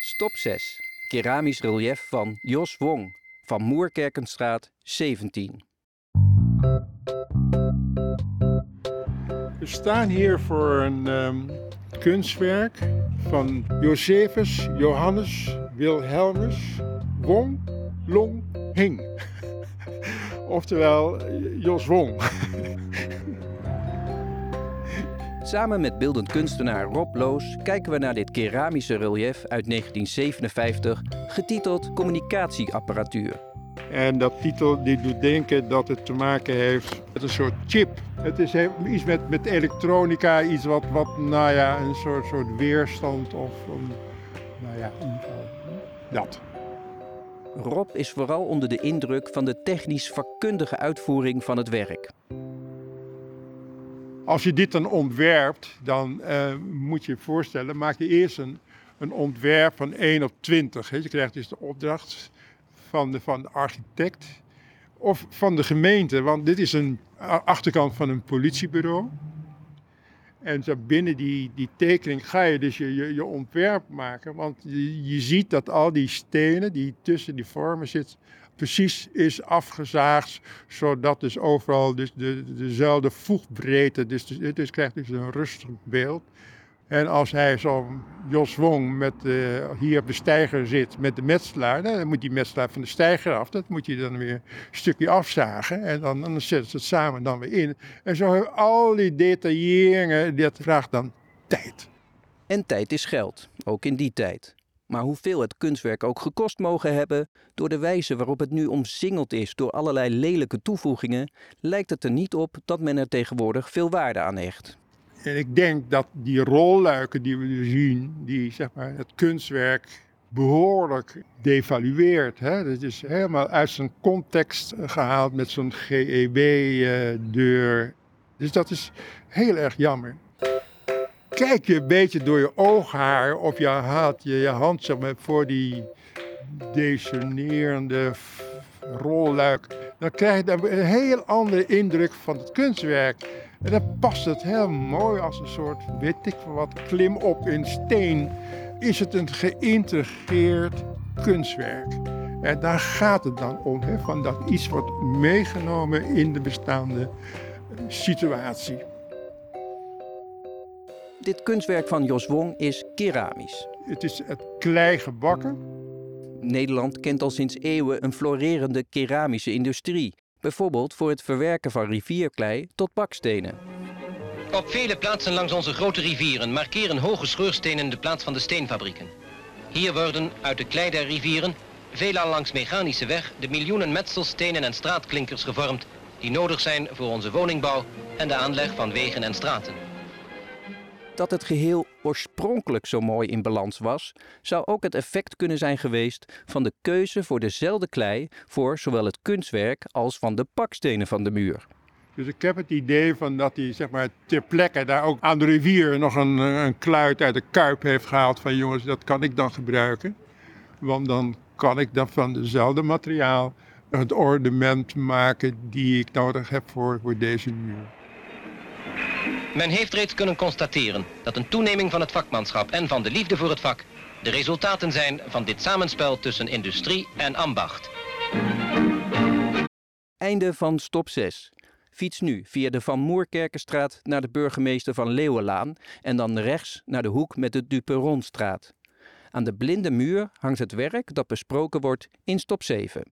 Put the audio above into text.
Stop 6. Keramisch relief van Jos Wong van Moerkerkenstraat 17. We staan hier voor een ehm, kunstwerk van Josephus Johannes Wilhelmus Wong Long Hing. Oftewel Jos Wong. Samen met beeldend kunstenaar Rob Loos kijken we naar dit keramische relief uit 1957, getiteld Communicatieapparatuur. En dat titel die doet denken dat het te maken heeft met een soort chip. Het is iets met, met elektronica, iets wat, wat, nou ja, een soort, soort weerstand of, een, nou ja, dat. Rob is vooral onder de indruk van de technisch vakkundige uitvoering van het werk. Als je dit dan ontwerpt, dan eh, moet je je voorstellen, maak je eerst een, een ontwerp van 1 op 20. Hè. Je krijgt dus de opdracht van de, van de architect of van de gemeente, want dit is een achterkant van een politiebureau. En zo binnen die, die tekening ga je dus je, je, ontwerp maken, want je, je ziet dat al die stenen die tussen die vormen zitten, precies is afgezaagd, zodat dus overal dus de, dezelfde voegbreedte, dus, dus het is, krijgt dus een rustig beeld. En als hij zo'n Jos Wong met, eh, hier op de steiger zit met de metselaar, nou, dan moet die metselaar van de steiger af. Dat moet je dan weer een stukje afzagen en dan, dan zetten ze het samen dan weer in. En zo hebben al die detailleringen, dat vraagt dan tijd. En tijd is geld, ook in die tijd. Maar hoeveel het kunstwerk ook gekost mogen hebben, door de wijze waarop het nu omsingeld is door allerlei lelijke toevoegingen, lijkt het er niet op dat men er tegenwoordig veel waarde aan hecht. En ik denk dat die rolluiken die we nu zien, die zeg maar het kunstwerk behoorlijk devalueert. Hè? Dat is helemaal uit zijn context gehaald met zo'n GEB-deur. Dus dat is heel erg jammer. Kijk je een beetje door je ooghaar of je haalt je, je hand zeg maar, voor die desonerende rolluik. Dan krijg je een heel andere indruk van het kunstwerk. En dan past het heel mooi als een soort, weet ik wat, klim op in steen. Is het een geïntegreerd kunstwerk. En daar gaat het dan om, hè, van dat iets wordt meegenomen in de bestaande situatie. Dit kunstwerk van Jos Wong is keramisch. Het is het klei gebakken. Nederland kent al sinds eeuwen een florerende keramische industrie, bijvoorbeeld voor het verwerken van rivierklei tot bakstenen. Op vele plaatsen langs onze grote rivieren markeren hoge scheurstenen de plaats van de steenfabrieken. Hier worden uit de klei der rivieren, veelal langs mechanische weg, de miljoenen metselstenen en straatklinkers gevormd die nodig zijn voor onze woningbouw en de aanleg van wegen en straten. Dat het geheel oorspronkelijk zo mooi in balans was, zou ook het effect kunnen zijn geweest van de keuze voor dezelfde klei voor zowel het kunstwerk als van de bakstenen van de muur. Dus ik heb het idee van dat hij zeg maar, ter plekke daar ook aan de rivier nog een, een kluit uit de kuip heeft gehaald. Van jongens, dat kan ik dan gebruiken. Want dan kan ik dan van dezelfde materiaal het ornament maken die ik nodig heb voor, voor deze muur. Men heeft reeds kunnen constateren dat een toeneming van het vakmanschap en van de liefde voor het vak de resultaten zijn van dit samenspel tussen industrie en ambacht. Einde van stop 6. Fiets nu via de Van Moerkerkenstraat naar de burgemeester van Leeuwenlaan en dan rechts naar de hoek met de Duperonstraat. Aan de blinde muur hangt het werk dat besproken wordt in stop 7.